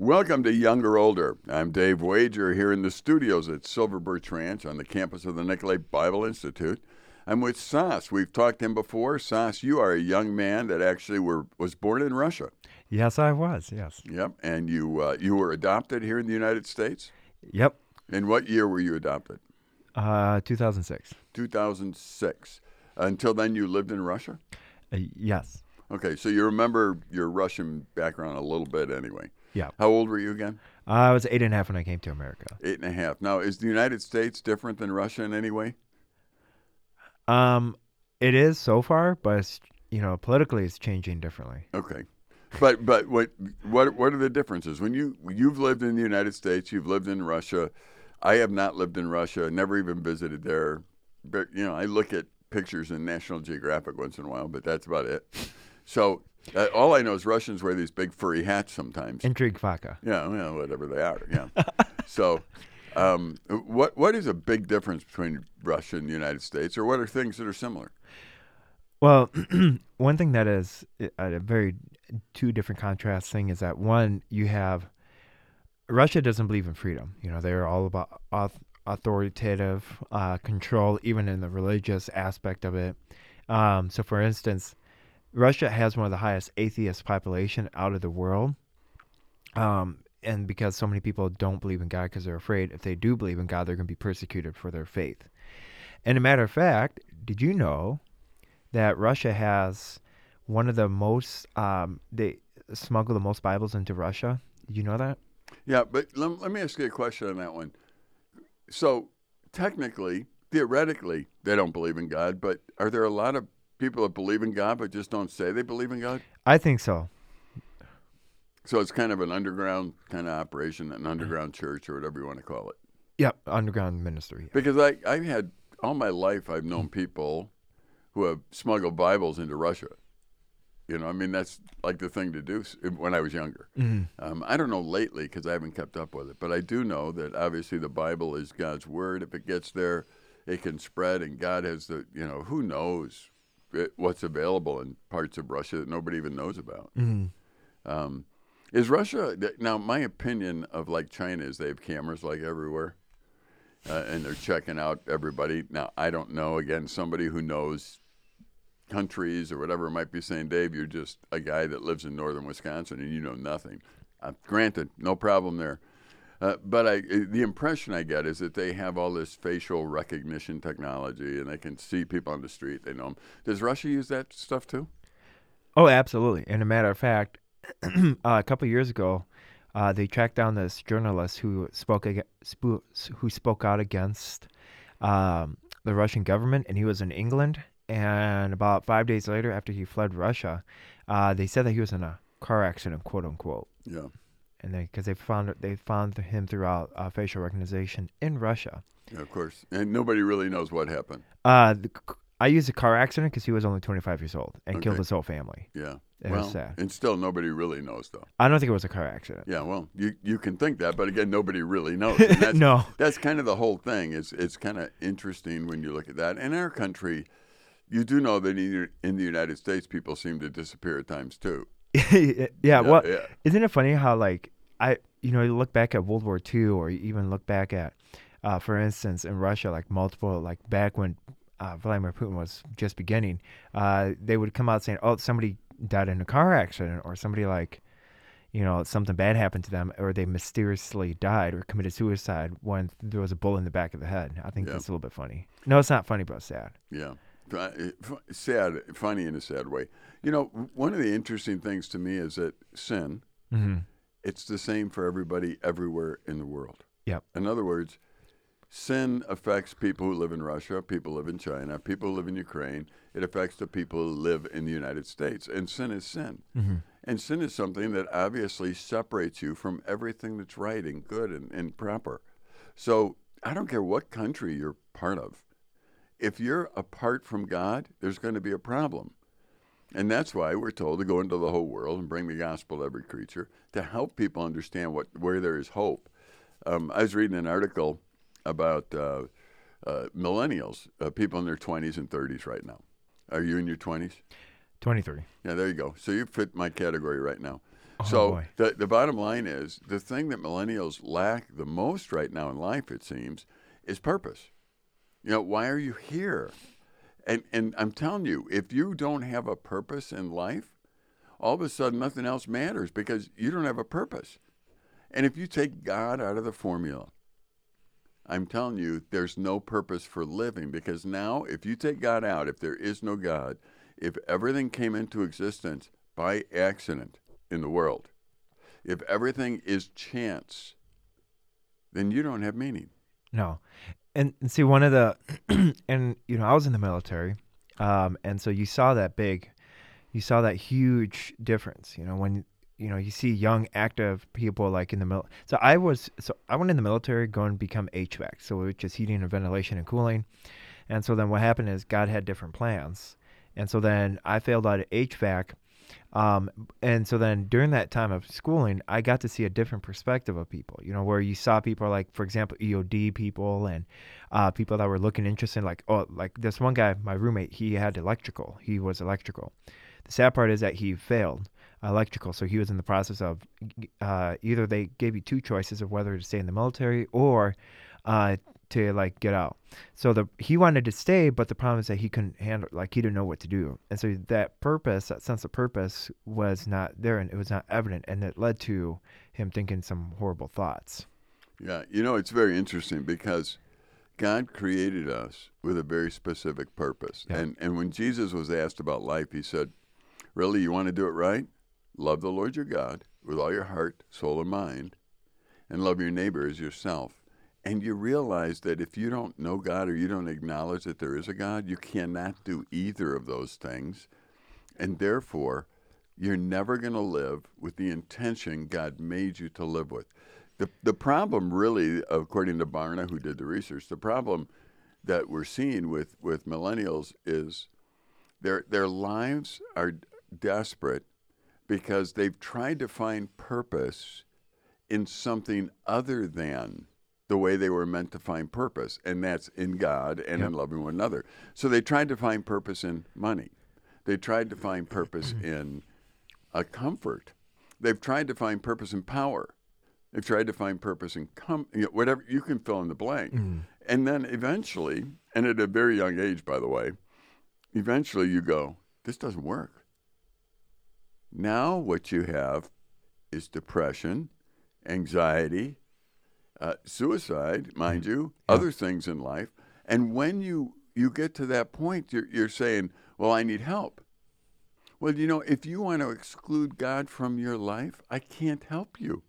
Welcome to Younger Older. I'm Dave Wager here in the studios at Silver Birch Ranch on the campus of the Nicolet Bible Institute. I'm with Sas. We've talked to him before. Sas, you are a young man that actually were was born in Russia. Yes, I was. Yes. Yep, and you uh, you were adopted here in the United States. Yep. In what year were you adopted? Uh, 2006. 2006. Until then, you lived in Russia. Uh, yes. Okay, so you remember your Russian background a little bit, anyway. Yeah. How old were you again? Uh, I was eight and a half when I came to America. Eight and a half. Now, is the United States different than Russia in any way? Um, it is so far, but it's, you know, politically, it's changing differently. Okay, but but what what what are the differences when you you've lived in the United States, you've lived in Russia. I have not lived in Russia, never even visited there. But you know, I look at pictures in National Geographic once in a while, but that's about it. So uh, all I know is Russians wear these big furry hats sometimes. Intrigue vodka. Yeah, well, whatever they are. Yeah. so, um, what what is a big difference between Russia and the United States, or what are things that are similar? Well, one thing that is uh, a very two different contrast thing is that one you have Russia doesn't believe in freedom. You know, they're all about auth- authoritative uh, control, even in the religious aspect of it. Um, so, for instance, Russia has one of the highest atheist population out of the world. Um, and because so many people don't believe in God because they're afraid if they do believe in God, they're going to be persecuted for their faith. And a matter of fact, did you know that Russia has one of the most, um, they smuggle the most Bibles into Russia? Did you know that? Yeah, but let, let me ask you a question on that one. So, technically, theoretically, they don't believe in God, but are there a lot of people that believe in God but just don't say they believe in God? I think so. So it's kind of an underground kind of operation, an underground church or whatever you want to call it. Yep, underground ministry. Because I, I've had all my life, I've known people who have smuggled Bibles into Russia. You know, I mean, that's like the thing to do when I was younger. Mm-hmm. Um, I don't know lately because I haven't kept up with it, but I do know that obviously the Bible is God's word. If it gets there, it can spread, and God has the, you know, who knows what's available in parts of Russia that nobody even knows about. Mm-hmm. Um, is Russia now? My opinion of like China is they have cameras like everywhere, uh, and they're checking out everybody. Now I don't know. Again, somebody who knows countries or whatever might be saying, Dave, you're just a guy that lives in northern Wisconsin and you know nothing. Uh, granted, no problem there. Uh, but I, the impression I get is that they have all this facial recognition technology and they can see people on the street. They know them. Does Russia use that stuff too? Oh, absolutely. And a matter of fact, uh, a couple years ago, uh, they tracked down this journalist who spoke ag- sp- who spoke out against um, the Russian government, and he was in England. And about five days later, after he fled Russia, uh, they said that he was in a car accident, quote unquote. Yeah. And they because they found they found him throughout uh, facial recognition in Russia. Of course. And nobody really knows what happened. Uh, the, I used a car accident because he was only 25 years old and killed his whole family. Yeah. It well, was sad. and still nobody really knows though. I don't think it was a car accident. Yeah, well, you you can think that, but again, nobody really knows. That's, no. that's kind of the whole thing. It's it's kind of interesting when you look at that. In our country, you do know that in, in the United States, people seem to disappear at times too. yeah, well, yeah. isn't it funny how like I, you know, you look back at World War II, or you even look back at, uh, for instance, in Russia, like multiple, like back when uh, Vladimir Putin was just beginning, uh, they would come out saying, "Oh, somebody died in a car accident," or somebody like, you know, something bad happened to them, or they mysteriously died or committed suicide when there was a bullet in the back of the head. I think Yeah. that's a little bit funny. No, it's not funny, but it's sad. Yeah, sad, funny in a sad way. You know, one of the interesting things to me is that sin. hmm It's the same for everybody everywhere in the world. Yep. In other words, sin affects people who live in Russia, people who live in China, people who live in Ukraine. It affects the people who live in the United States. And sin is sin. hmm And sin is something that obviously separates you from everything that's right and good and, and proper. So I don't care what country you're part of. If you're apart from God, there's going to be a problem. And that's why we're told to go into the whole world and bring the gospel to every creature to help people understand what where there is hope. Um, I was reading an article about uh, uh, millennials, uh, people in their 20s and 30s right now. Are you in your 20s? 23. Yeah, there you go. So you fit my category right now. Oh, so boy. the the bottom line is the thing that millennials lack the most right now in life, it seems, is purpose. You know, why are you here? And and I'm telling you, if you don't have a purpose in life, all of a sudden nothing else matters because you don't have a purpose. And if you take God out of the formula, I'm telling you, there's no purpose for living because now, if you take God out, if there is no God, if everything came into existence by accident in the world, if everything is chance, then you don't have meaning. No, and, and see one of the, and you know I was in the military, um, and so you saw that big, you saw that huge difference. You know when you know you see young active people like in the mil. So I was so I went in the military going to become HVAC, so which is heating and ventilation and cooling, and so then what happened is God had different plans, and so then I failed out of HVAC. Um, and so then during that time of schooling, I got to see a different perspective of people, you know, where you saw people like, for example, EOD people and uh, people that were looking interested, like, oh, like this one guy, my roommate, he had electrical. He was electrical. The sad part is that he failed electrical. So he was in the process of uh, either they gave you two choices of whether to stay in the military or uh, to like get out. So the he wanted to stay, but the problem is that he couldn't handle like he didn't know what to do. And so that purpose, that sense of purpose was not there and it was not evident and it led to him thinking some horrible thoughts. Yeah, you know, it's very interesting because God created us with a very specific purpose. Yeah. And and when Jesus was asked about life, he said, "Really, you want to do it right? Love the Lord your God with all your heart, soul, and mind, and love your neighbor as yourself." And you realize that if you don't know God or you don't acknowledge that there is a God, you cannot do either of those things. And therefore, you're never going to live with the intention God made you to live with. The, the problem, really, according to Barna, who did the research, the problem that we're seeing with, with millennials is their, their lives are desperate because they've tried to find purpose in something other than the way they were meant to find purpose, and that's in God and Yep. in loving one another. So they tried to find purpose in money. They tried to find purpose in a comfort. They've tried to find purpose in power. They've tried to find purpose in com- you know, whatever you can fill in the blank. Mm. And then eventually, and at a very young age, by the way, eventually you go, this doesn't work. Now what you have is depression, anxiety, uh, suicide, mind you, Yeah. other things in life. And when you you get to that point, you're, you're saying, "Well, I need help." Well, you know, if you want to exclude God from your life, I can't help you.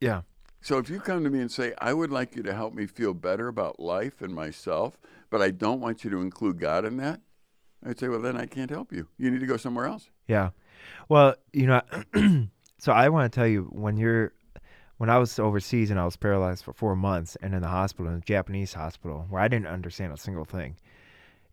Yeah. So if you come to me and say, "I would like you to help me feel better about life and myself, but I don't want you to include God in that," I'd say, "Well, then I can't help you. You need to go somewhere else." Yeah. Well, you know, so I want to tell you when you're when I was overseas and I was paralyzed for four months and in the hospital, in a Japanese hospital, where I didn't understand a single thing,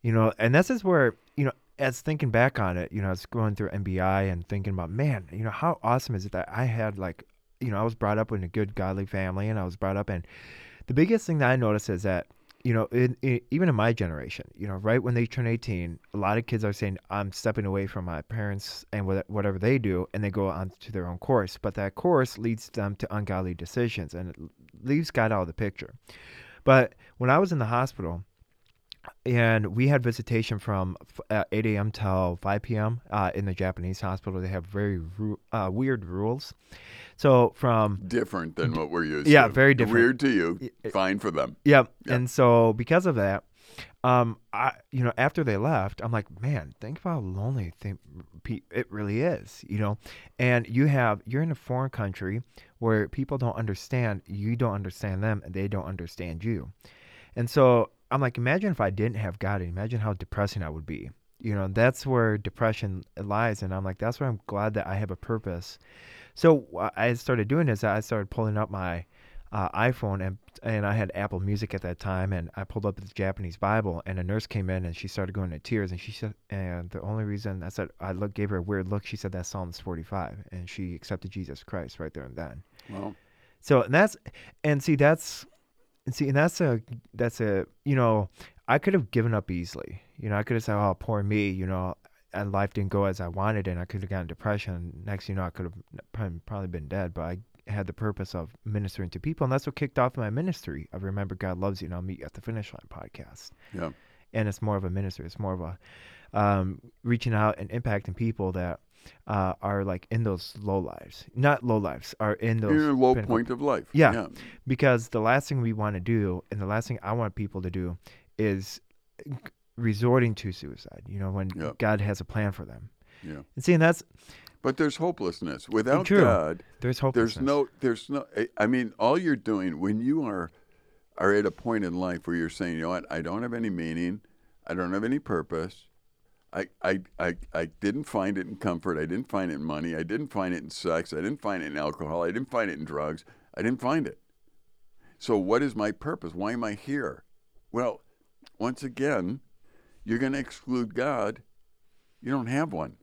you know, and this is where, you know, as thinking back on it, you know, I was going through MBI and thinking about, man, you know, how awesome is it that I had like, you know, I was brought up in a good godly family and I was brought up and the biggest thing that I noticed is that, you know, in, in, even in my generation, you know, right when they turn 18, a lot of kids are saying, I'm stepping away from my parents and what- whatever they do, and they go on to their own course. But that course leads them to ungodly decisions and it leaves God out of the picture. But when I was in the hospital, and we had visitation from uh, 8 a.m. till 5 p.m. Uh, in the Japanese hospital. They have very ru- uh, weird rules. So from Different than what we're used Yeah, to. very different. Weird to you, fine for them. Yep. Yeah. And so because of that, um, I you know after they left, I'm like, man, think about how lonely think it really is, you know. And you have you're in a foreign country where people don't understand, you don't understand them, and they don't understand you. And so I'm like, imagine if I didn't have God. Imagine how depressing I would be. You know, that's where depression lies. And I'm like, that's why I'm glad that I have a purpose. So I started doing this. I started pulling up my uh, iPhone and and I had Apple Music at that time, and I pulled up the Japanese Bible, and a nurse came in and she started going to tears, and she said, and the only reason I said I look gave her a weird look, she said that's Psalms 45, and she accepted Jesus Christ right there and then. Well, So and that's and see that's and see and that's a that's a you know I could have given up easily. You know I could have said oh poor me. You know and life didn't go as I wanted, and I could have gotten depression. Next, you know, I could have probably been dead. But I had the purpose of ministering to people, and that's what kicked off my ministry. I remember God loves you, and I'll meet you at the finish line podcast. Yeah, and it's more of a ministry. It's more of a um, reaching out and impacting people that uh, are like in those low lives, not low lives, are in those low point of life. Yeah. yeah, because the last thing we want to do, and the last thing I want people to do, is resorting to suicide. You know, when yep. God has a plan for them. Yeah. And seeing that's. But there's hopelessness without True. God. There's hopelessness. There's no. There's no. I mean, all you're doing when you are are at a point in life where you're saying, you know what, I don't have any meaning, I don't have any purpose. I, I, I, I didn't find it in comfort. I didn't find it in money. I didn't find it in sex. I didn't find it in alcohol. I didn't find it in drugs. I didn't find it. So, what is my purpose? Why am I here? Well, once again, you're going to exclude God, you don't have one.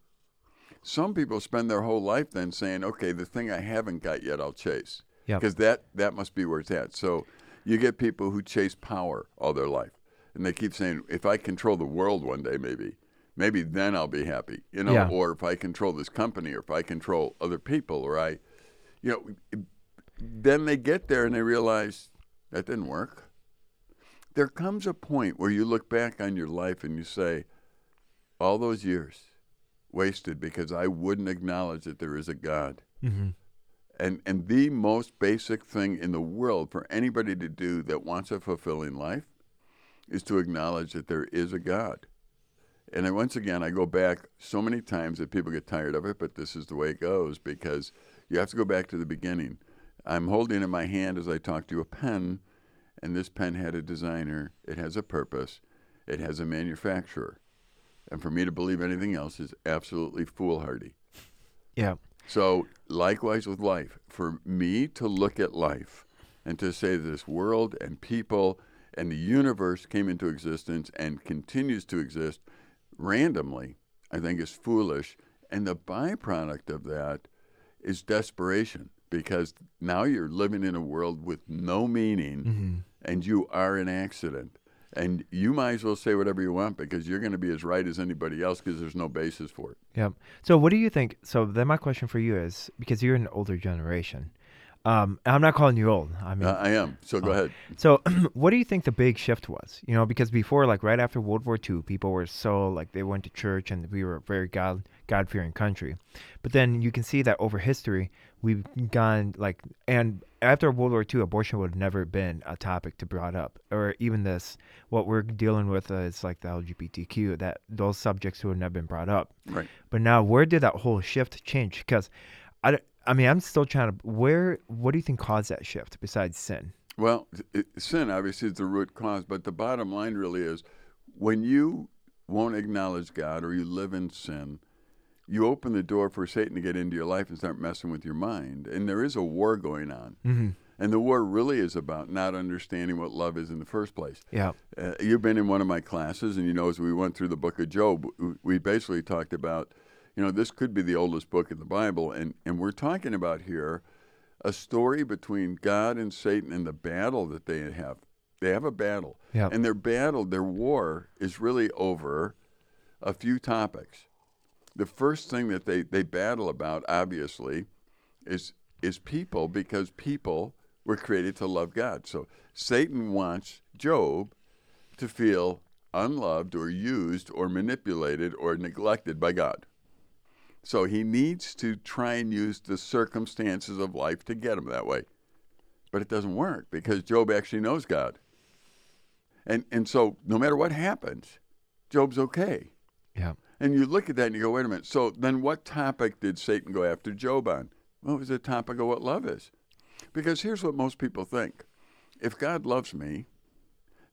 Some people spend their whole life then saying, okay, the thing I haven't got yet, I'll chase. Because that, that must be where it's at. So you get people who chase power all their life. And they keep saying, if I control the world one day, maybe, maybe then I'll be happy, you know, yeah. or if I control this company or if I control other people or I, you know, then they get there and they realize that didn't work there comes a point where you look back on your life and you say, all those years wasted because I wouldn't acknowledge that there is a God. Mm-hmm. And, and the most basic thing in the world for anybody to do that wants a fulfilling life is to acknowledge that there is a God. And I, once again, I go back so many times that people get tired of it, but this is the way it goes because you have to go back to the beginning. I'm holding in my hand as I talk to you a pen and this pen had a designer, it has a purpose, it has a manufacturer. And for me to believe anything else is absolutely foolhardy. Yeah. So, likewise with life, for me to look at life and to say this world and people and the universe came into existence and continues to exist randomly, I think is foolish. And the byproduct of that is desperation because now you're living in a world with no meaning mm-hmm. and you are an accident. And you might as well say whatever you want because you're going to be as right as anybody else because there's no basis for it. Yep. So, what do you think? So, then my question for you is because you're an older generation, um, I'm not calling you old. I mean, uh, I am. So go uh, ahead. So, what do you think the big shift was? You know, because before, like right after World War II, people were so like they went to church and we were a very God God fearing country. But then you can see that over history, we've gone like, and after World War II, abortion would have never been a topic to brought up, or even this. What we're dealing with is like the LGBTQ. That those subjects would have never been brought up. Right. But now, where did that whole shift change? Because I I mean, I'm still trying to. Where? What do you think caused that shift besides sin? Well, it, sin obviously is the root cause, but the bottom line really is when you won't acknowledge God or you live in sin, you open the door for Satan to get into your life and start messing with your mind. And there is a war going on. Mm-hmm. And the war really is about not understanding what love is in the first place. Yeah. Uh, you've been in one of my classes, and you know, as we went through the book of Job, we basically talked about you know, this could be the oldest book in the Bible, and, and we're talking about here a story between God and Satan and the battle that they have. They have a battle. Yeah. And their battle, their war, is really over a few topics. The first thing that they, they battle about, obviously, is is people because people were created to love God. So Satan wants Job to feel unloved or used or manipulated or neglected by God. So he needs to try and use the circumstances of life to get him that way. But it doesn't work because Job actually knows God. And and so no matter what happens, Job's okay. Yeah. And you look at that and you go, wait a minute. So then what topic did Satan go after Job on? Well, it was the topic of what love is. Because here's what most people think. If God loves me,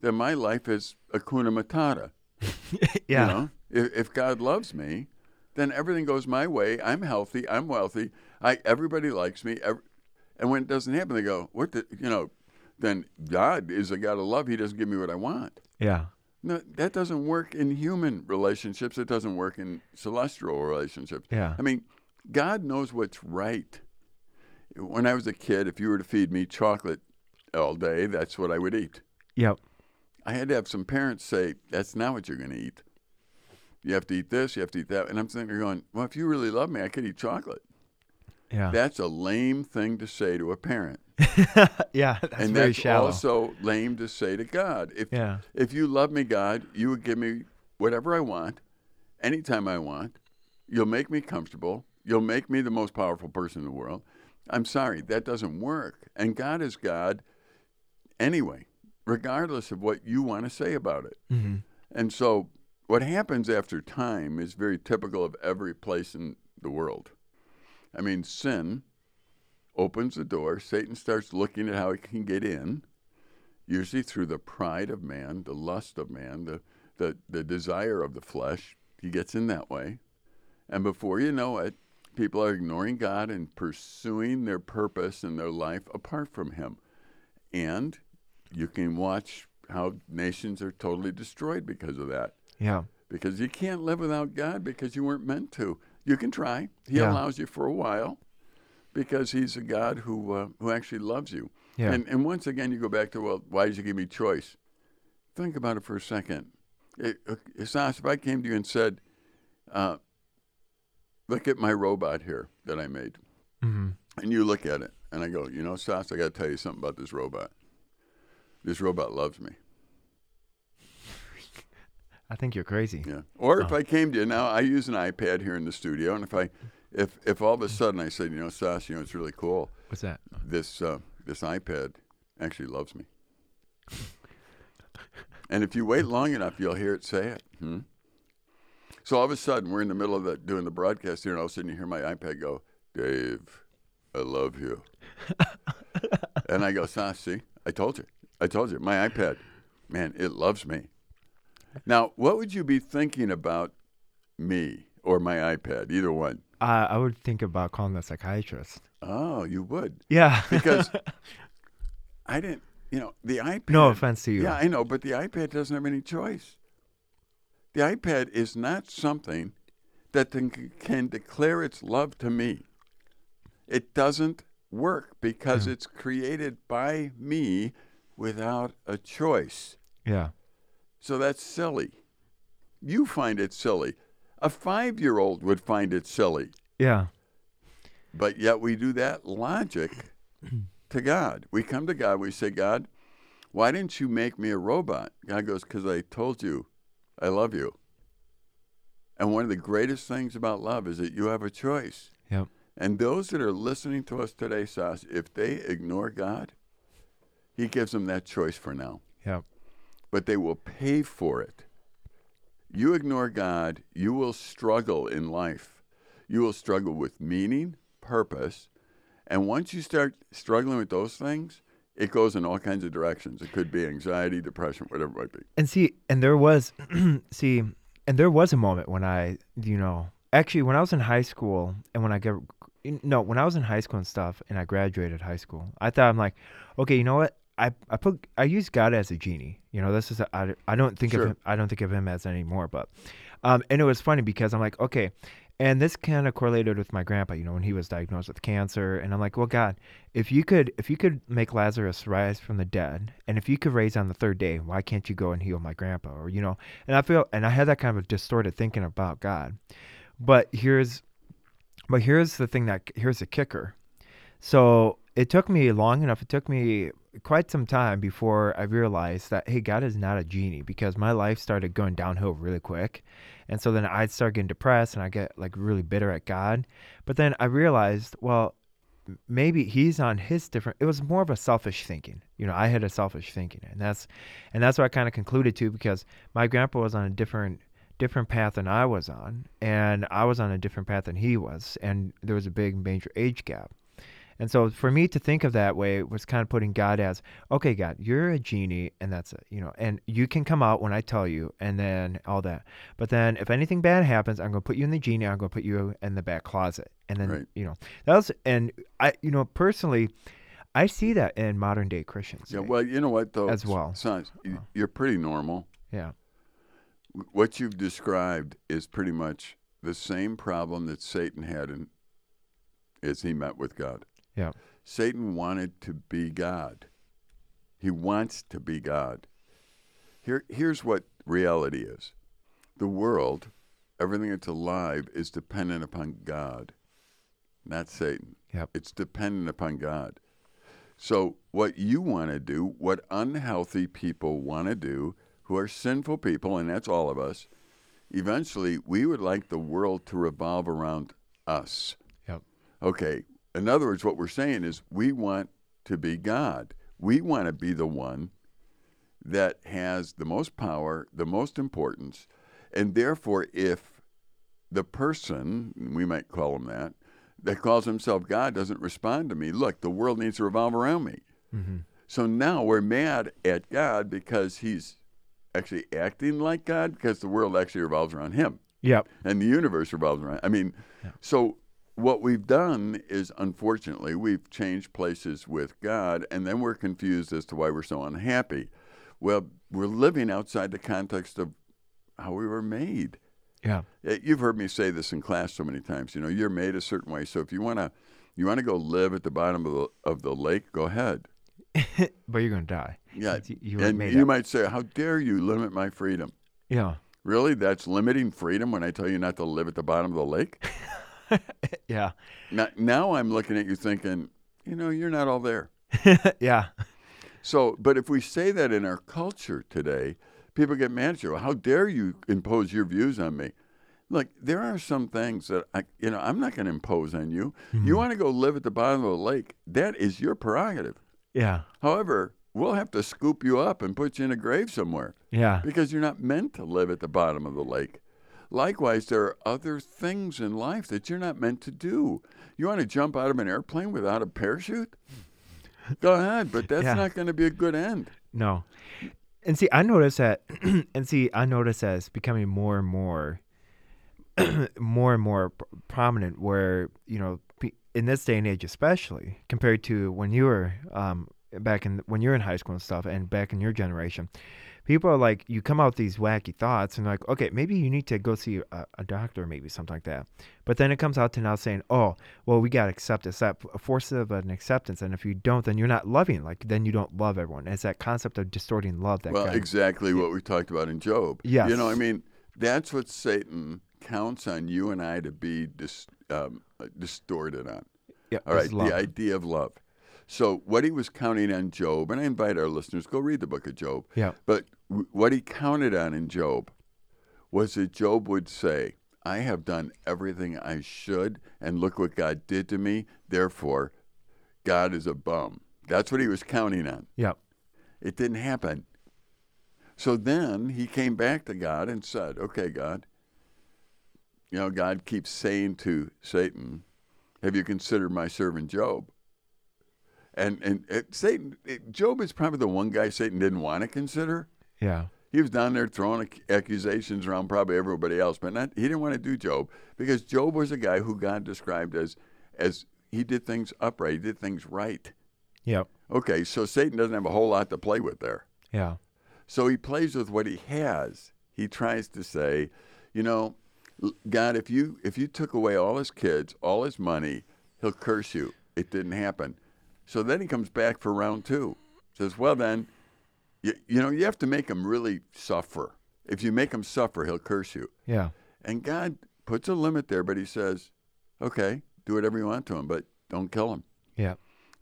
then my life is Hakuna Matata. yeah. You know? if, if God loves me, then everything goes my way. I'm healthy. I'm wealthy. I everybody likes me. Every, and when it doesn't happen, they go, "What the?" You know, then God is a God of love. He doesn't give me what I want. Yeah. No, that doesn't work in human relationships. It doesn't work in celestial relationships. Yeah. I mean, God knows what's right. When I was a kid, if you were to feed me chocolate all day, that's what I would eat. Yep. I had to have some parents say, "That's not what you're going to eat." You have to eat this, you have to eat that. And I'm sitting there going, well, if you really love me, I could eat chocolate. Yeah. That's a lame thing to say to a parent. yeah. That's and very that's shallow. also lame to say to God. If yeah. if you love me, God, you would give me whatever I want, anytime I want. You'll make me comfortable. You'll make me the most powerful person in the world. I'm sorry, that doesn't work. And God is God anyway, regardless of what you want to say about it. hmm And so, what happens after time is very typical of every place in the world. I mean, sin opens the door, Satan starts looking at how he can get in, usually through the pride of man, the lust of man, the, the, the desire of the flesh. He gets in that way. And before you know it, people are ignoring God and pursuing their purpose in their life apart from Him. And you can watch how nations are totally destroyed because of that. Yeah. Because you can't live without God because you weren't meant to. You can try. He Yeah. allows you for a while because He's a God who uh, who actually loves you. Yeah. And and once again, you go back to well, why did you give me choice? Think about it for a second. It, uh, if I came to you and said, uh, "Look at my robot here that I made," hmm and you look at it, and I go, "You know, Sas, I got to tell you something about this robot. This robot loves me." I think you're crazy. Yeah. Or if Oh. I came to you now, I use an iPad here in the studio, and if I, if if all of a sudden I said, you know, Sas, you know, it's really cool. What's that? This uh, this iPad actually loves me. and if you wait long enough, you'll hear it say it. Hmm? So all of a sudden, we're in the middle of the, doing the broadcast here, and all of a sudden you hear my iPad go, Dave, I love you. and I go, Sas, see, I told you. I told you. My iPad, man, it loves me. Now, what would you be thinking about me or my iPad, either one? Uh, I would think about calling the psychiatrist. Oh, you would. Yeah. Because I didn't, you know, the iPad. no offense to you. Yeah, I know, but the iPad doesn't have any choice. The iPad is not something that can, can declare its love to me. It doesn't work because Yeah. it's created by me without a choice. Yeah. So that's silly. You find it silly. A five year old would find it silly. Yeah. But yet we do that logic to God. We come to God, we say, God, why didn't you make me a robot? God goes, Because I told you I love you. And one of the greatest things about love is that you have a choice. Yep. And those that are listening to us today, Sas, if they ignore God, He gives them that choice for now. Yep. But they will pay for it. You ignore God, you will struggle in life. You will struggle with meaning, purpose, and once you start struggling with those things, it goes in all kinds of directions. It could be anxiety, depression, whatever it might be. And see, and there was, see, and there was a moment when I, you know, actually when I was in high school and when I got, no, when I was in high school and stuff and I graduated high school, I thought I'm like, okay, you know what? I, I put I use God as a genie. You know, this is a, I, I don't think Sure. of him I don't think of him as anymore. But, um, and it was funny because I'm like, okay, and this kind of correlated with my grandpa. You know, when he was diagnosed with cancer, and I'm like, well, God, if you could if you could make Lazarus rise from the dead, and if you could raise on the third day, why can't you go and heal my grandpa? Or you know, and I feel and I had that kind of distorted thinking about God. But here's, but here's the thing that here's the kicker. So it took me long enough. It took me quite some time before I realized that hey, God is not a genie because my life started going downhill really quick, and so then I'd start getting depressed and I get like really bitter at God. But then I realized, well, maybe he's on his different. It was more of a selfish thinking. You know, I had a selfish thinking, and that's and that's what I kind of concluded to because my grandpa was on a different different path than I was on, and I was on a different path than he was, and there was a big major age gap. And so for me to think of that way was kind of putting God as, okay, God, you're a genie, and that's it, you know, and you can come out when I tell you, and then all that. But then if anything bad happens, I'm going to put you in the genie. I'm going to put you in the back closet, and then Right. you know that was, and I, you know, personally, I see that in modern day Christians. Yeah, well, you know what, though? As well. Sons, Oh. Uh-huh. you're pretty normal. yeah, What you've described is pretty much the same problem that Satan had in, as he met with God. Yeah, Satan wanted to be God. He wants to be God. Here, here's what reality is the world everything that's alive is dependent upon God, not Satan. Yep. It's dependent upon God. So, what you want to do, what unhealthy people want to do, who are sinful people, and that's all of us, eventually we would like the world to revolve around us. Yep. Okay. In other words, what we're saying is we want to be God. We want to be the one that has the most power, the most importance, and therefore, if the person, we might call him that, that calls himself God doesn't respond to me, look, the world needs to revolve around me. Mm-hmm. So now we're mad at God because he's actually acting like God because the world actually revolves around him Yep. and the universe revolves around. I mean, Yeah. so what we've done is unfortunately we've changed places with God, and then we're confused as to why we're so unhappy. Well, we're living outside the context of how we were made. Yeah. Uh, You've heard me say this in class so many times. You know, you're made a certain way. So if you want to, you want to go live at the bottom of the of the lake, go ahead. but you're gonna die. Yeah, you and made you up. might say, "How dare you limit my freedom?" Yeah. Really, that's limiting freedom when I tell you not to live at the bottom of the lake. yeah. Now, now I'm looking at you thinking, you know, you're not all there. yeah. So, but if we say that in our culture today, people get mad at you. How dare you impose your views on me? Look, there are some things that I, you know, I'm not going to impose on you. You mm-hmm. want to go live at the bottom of the lake? That is your prerogative. Yeah. However, we'll have to scoop you up and put you in a grave somewhere Yeah. because you're not meant to live at the bottom of the lake. Likewise, there are other things in life that you're not meant to do. You want to jump out of an airplane without a parachute? Go ahead, but that's Yeah. not going to be a good end. No. And see, I notice that, and see, I notice that it's becoming more and more, more and more prominent. Where you know, in this day and age, especially compared to when you were um, back in when you're in high school and stuff, and back in your generation, people are like, you come out with these wacky thoughts, and like, okay, maybe you need to go see a, a doctor, maybe something like that. But then it comes out to now saying, oh, well, we got to accept this, that force of an acceptance, and if you don't, then you're not loving. Like, then you don't love everyone. It's that concept of distorting love that Well, guy. exactly what we talked about in Job. Yes. You know, I mean, that's what Satan counts on you and I to be dis, um, distorted on. yeah, All right, love. the idea of love. So, what he was counting on Job, and I invite our listeners go read the book of Job. Yeah. But w- what he counted on in Job was that Job would say, "I have done everything I should, and look what God did to me. Therefore, God is a bum." That's what he was counting on. Yeah. It didn't happen. So then he came back to God and said, Okay, God, you know, God keeps saying to Satan, Have you considered my servant Job? And and it, Satan, it, Job is probably the one guy Satan didn't want to consider. Yeah. He was down there throwing accusations around probably everybody else, but not he didn't want to do Job because Job was a guy who God described as as he did things upright, he did things right. Yeah. Okay, so Satan doesn't have a whole lot to play with there. Yeah. So he plays with what he has. He tries to say, you know, God, if you if you took away all his kids, all his money, he'll curse you. It didn't happen. So then he comes back for round two. Says, well then, you, you know, you have to make him really suffer. If you make him suffer, he'll curse you. Yeah. And God puts a limit there, but he says, okay, do whatever you want to him, but don't kill him. Yeah.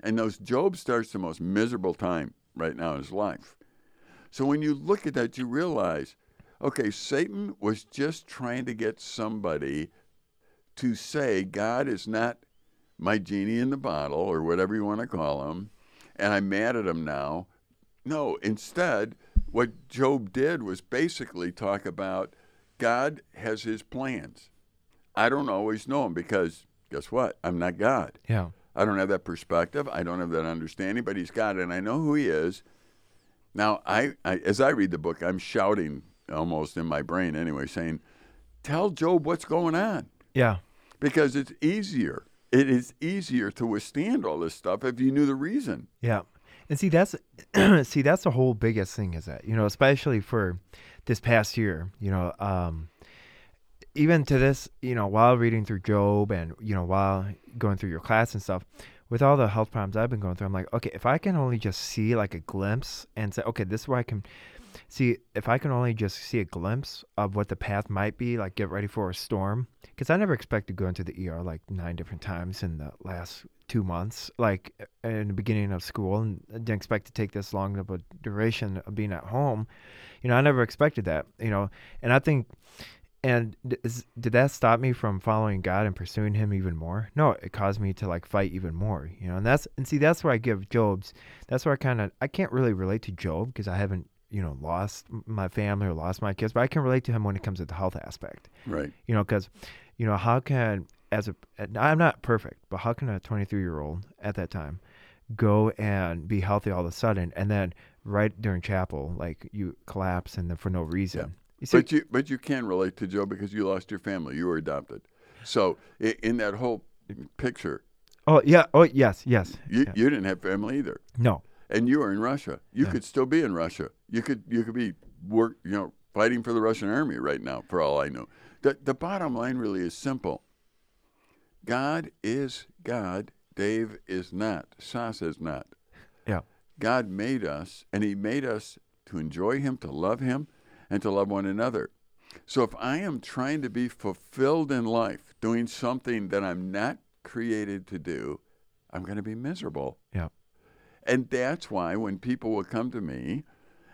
And those Job starts the most miserable time right now in his life. So when you look at that, you realize, okay, Satan was just trying to get somebody to say God is not my genie in the bottle or whatever you want to call him, and I'm mad at him now. No, instead, what Job did was basically talk about God has his plans. I don't always know them because guess what? I'm not God. Yeah. I don't have that perspective. I don't have that understanding, but he's God and I know who he is. Now, I, I as I read the book, I'm shouting almost in my brain anyway, saying, "Tell Job what's going on," Yeah. because it's easier. It is easier to withstand all this stuff if you knew the reason. Yeah. And see that's see that's the whole biggest thing is that, you know, especially for this past year, you know, um even to this, you know, while reading through Job and, you know, while going through your class and stuff, with all the health problems I've been going through, I'm like, okay, if I can only just see like a glimpse and say, okay, this is where I can see if I can only just see a glimpse of what the path might be, like get ready for a storm. Because I never expected to go into the ER like nine different times in the last two months, like in the beginning of school, and I didn't expect to take this long of a duration of being at home. You know, I never expected that. You know, and I think and did that stop me from following God and pursuing Him even more? No, it caused me to like fight even more, you know. And that's and see, that's where I give Job's. That's where I kind of I can't really relate to Job because I haven't you know lost my family or lost my kids, but I can relate to him when it comes to the health aspect. Right. You know, because you know how can as a I'm not perfect, but how can a 23 year old at that time go and be healthy all of a sudden and then right during chapel like you collapse and then for no reason. Yeah. You see, but you but you can relate to Job because you lost your family. You were adopted. So in that whole picture. Oh yeah. Oh yes. Yes. You yeah. you didn't have family either. No. And you are in Russia. You yeah. could still be in Russia. You could you could be work you know fighting for the Russian army right now for all I know. The the bottom line really is simple. God is God. Dave is not. Sas is not. Yeah. God made us, and He made us to enjoy Him, to love Him, and to love one another. So if I am trying to be fulfilled in life, doing something that I'm not created to do, I'm going to be miserable. Yeah. And that's why when people will come to me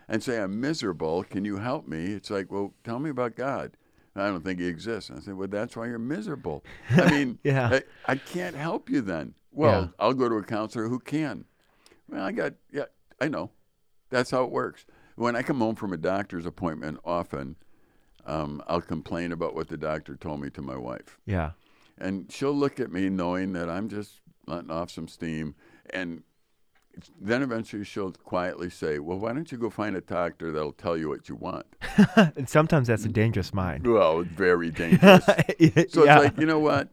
and say, I'm miserable, can you help me? It's like, well, tell me about God. I don't think he exists. I said, well, that's why you're miserable. I mean, yeah. I, I, can't help you then. Well, yeah. I'll go to a counselor who can. Well, I got, yeah, I know. That's how it works when I come home from a doctor's appointment, often um, I'll complain about what the doctor told me to my wife. Yeah. And she'll look at me knowing that I'm just letting off some steam. And then eventually she'll quietly say, Well, why don't you go find a doctor that'll tell you what you want? and sometimes that's a dangerous mind. Well, very dangerous. so yeah. it's like, you know what?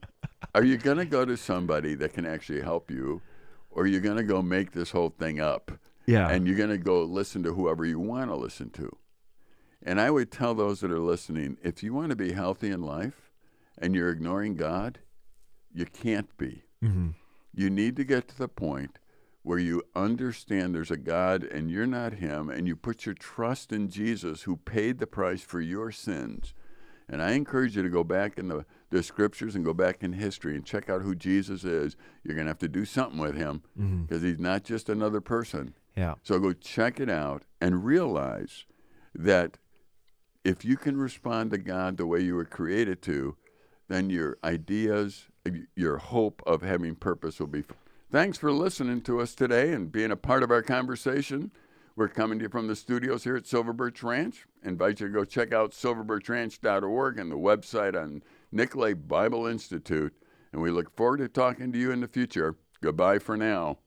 Are you going to go to somebody that can actually help you, or are you going to go make this whole thing up? Yeah. And you're going to go listen to whoever you want to listen to. And I would tell those that are listening if you want to be healthy in life and you're ignoring God, you can't be. Mm-hmm. You need to get to the point where you understand there's a God and you're not Him, and you put your trust in Jesus who paid the price for your sins. And I encourage you to go back in the, the scriptures and go back in history and check out who Jesus is. You're going to have to do something with Him because mm-hmm. He's not just another person. Yeah. So go check it out and realize that if you can respond to God the way you were created to, then your ideas, your hope of having purpose will be. Thanks for listening to us today and being a part of our conversation. We're coming to you from the studios here at Silver Birch Ranch. I invite you to go check out silverbirchranch.org and the website on Nicolet Bible Institute. And we look forward to talking to you in the future. Goodbye for now.